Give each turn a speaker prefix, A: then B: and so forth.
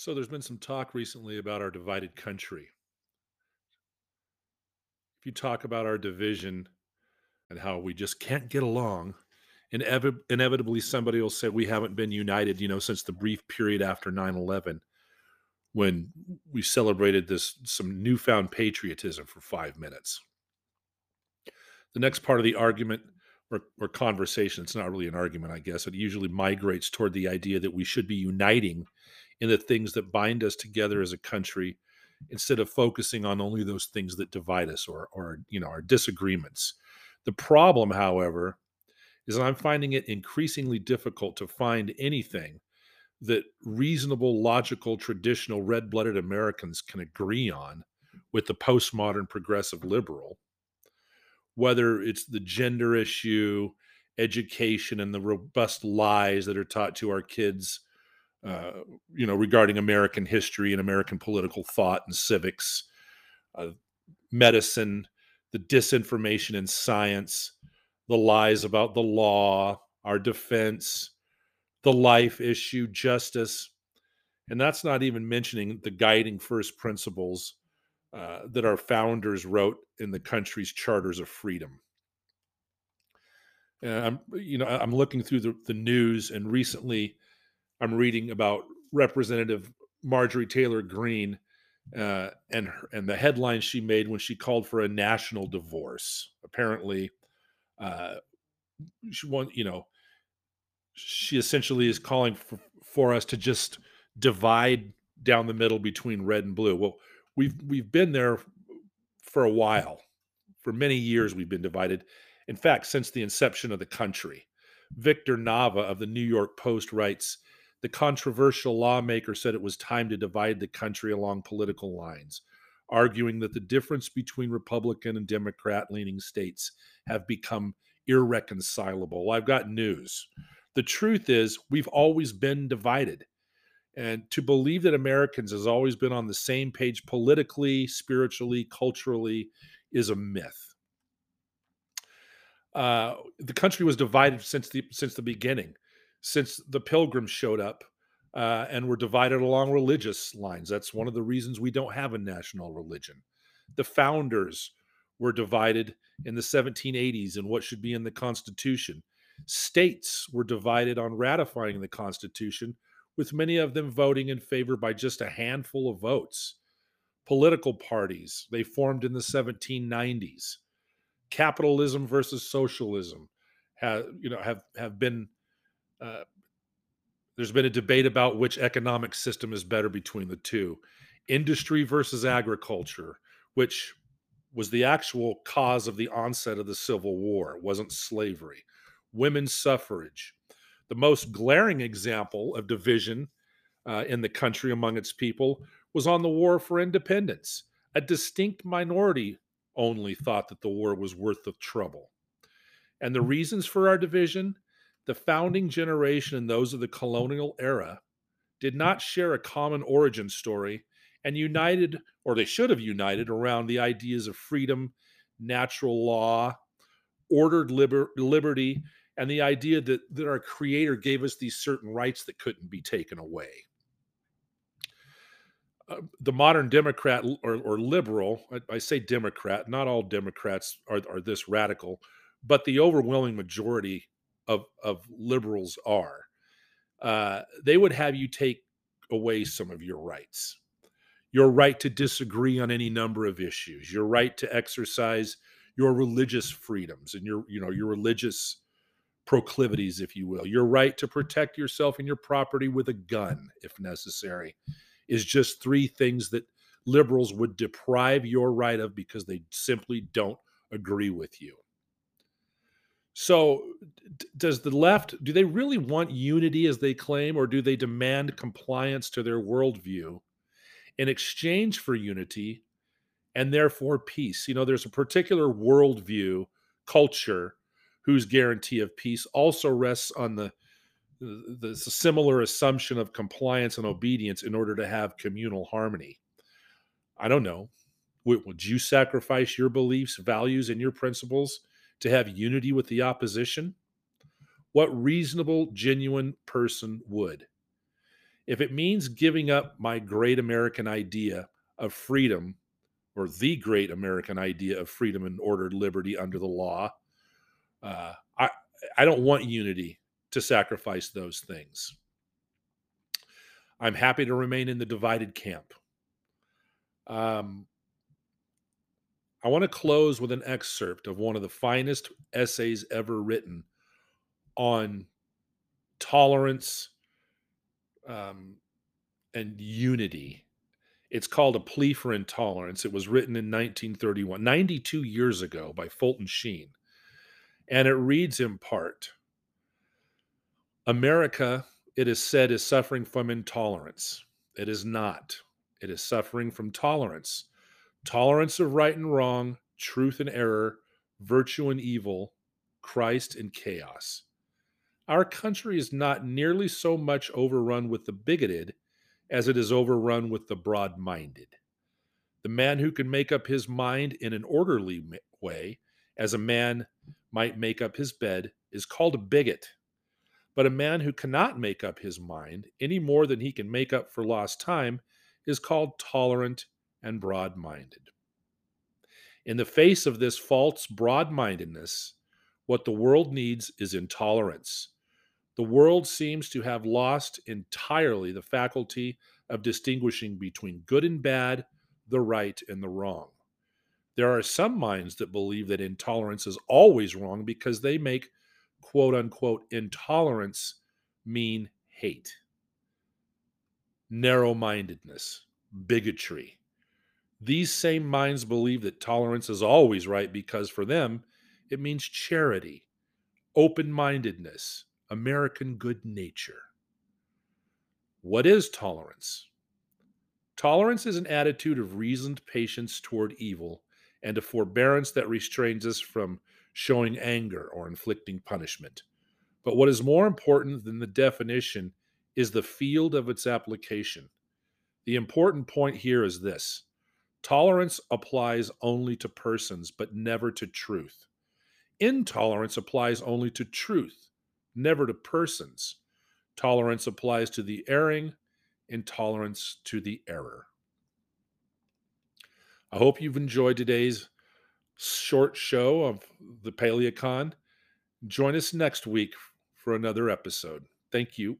A: So there's been some talk recently about our divided country. If you talk about our division and how we just can't get along, inevi- inevitably somebody will say we haven't been united, you know, since the brief period after 9/11 when we celebrated this some newfound patriotism for 5 minutes. The next part of the argument or, or conversation, it's not really an argument, I guess, it usually migrates toward the idea that we should be uniting in the things that bind us together as a country instead of focusing on only those things that divide us or or you know our disagreements. The problem however is i'm finding it increasingly difficult to find anything that reasonable logical traditional red-blooded americans can agree on with the postmodern progressive liberal whether it's the gender issue education and the robust lies that are taught to our kids uh, you know, regarding American history and American political thought and civics, uh, medicine, the disinformation in science, the lies about the law, our defense, the life issue, justice. And that's not even mentioning the guiding first principles uh, that our founders wrote in the country's charters of freedom. And I'm, you know, I'm looking through the, the news, and recently I'm reading about Representative Marjorie Taylor Greene uh, and her, and the headline she made when she called for a national divorce. Apparently, uh, she want you know she essentially is calling for, for us to just divide down the middle between red and blue. Well, we've we've been there for a while. For many years, we've been divided. In fact, since the inception of the country. Victor Nava of the New York Post writes the controversial lawmaker said it was time to divide the country along political lines, arguing that the difference between Republican and Democrat leaning states have become irreconcilable. I've got news. The truth is, we've always been divided. And to believe that Americans has always been on the same page politically, spiritually, culturally is a myth. Uh, the country was divided since the since the beginning since the pilgrims showed up uh, and were divided along religious lines. That's one of the reasons we don't have a national religion. The founders were divided in the 1780s in what should be in the Constitution. States were divided on ratifying the Constitution, with many of them voting in favor by just a handful of votes. Political parties, they formed in the 1790s. Capitalism versus socialism have, you know, have, have been uh, there's been a debate about which economic system is better between the two industry versus agriculture, which was the actual cause of the onset of the Civil War, it wasn't slavery, women's suffrage. The most glaring example of division uh, in the country among its people was on the War for Independence. A distinct minority only thought that the war was worth the trouble. And the reasons for our division the founding generation and those of the colonial era did not share a common origin story and united, or they should have united, around the ideas of freedom, natural law, ordered liber- liberty, and the idea that, that our Creator gave us these certain rights that couldn't be taken away. Uh, the modern Democrat or, or liberal, I, I, say Democrat, not all Democrats are, are this radical, but the overwhelming majority of of liberals are, uh, they would have you take away some of your rights. Your right to disagree on any number of issues, your right to exercise your religious freedoms and your you know your religious proclivities, if you will, your right to protect yourself and your property with a gun, if necessary, is just three things that liberals would deprive your right of because they simply don't agree with you. So, d- does the left do they really want unity as they claim, or do they demand compliance to their worldview in exchange for unity and therefore peace? You know, there's a particular worldview culture whose guarantee of peace also rests on the the, similar assumption of compliance and obedience in order to have communal harmony. I don't know. Would you sacrifice your beliefs, values, and your principles to have unity with the opposition? What reasonable, genuine person would? If it means giving up my great American idea of freedom, or the great American idea of freedom and ordered liberty under the law, uh, I I don't want unity to sacrifice those things. I'm happy to remain in the divided camp. Um, I want to close with an excerpt of one of the finest essays ever written on tolerance um, and unity. It's called A Plea for Intolerance. It was written in 1931, 92 years ago, by Fulton Sheen. And it reads in part America, it is said, is suffering from intolerance. It is not. It is suffering from tolerance tolerance of right and wrong, truth and error, virtue and evil, Christ and chaos. Our country is not nearly so much overrun with the bigoted as it is overrun with the broad minded. The man who can make up his mind in an orderly way, as a man might make up his bed, is called a bigot. But a man who cannot make up his mind any more than he can make up for lost time is called tolerant and broad minded. In the face of this false broad mindedness, what the world needs is intolerance. The world seems to have lost entirely the faculty of distinguishing between good and bad, the right and the wrong. There are some minds that believe that intolerance is always wrong because they make quote unquote intolerance mean hate, narrow mindedness, bigotry, these same minds believe that tolerance is always right because for them, it means charity, open mindedness, American good nature. What is tolerance? Tolerance is an attitude of reasoned patience toward evil and a forbearance that restrains us from showing anger or inflicting punishment. But what is more important than the definition is the field of its application. The important point here is this Tolerance applies only to persons, but never to truth. Intolerance applies only to truth, never to persons. Tolerance applies to the erring, intolerance to the error. I hope you've enjoyed today's short show of the Paleocon. Join us next week for another episode. Thank you.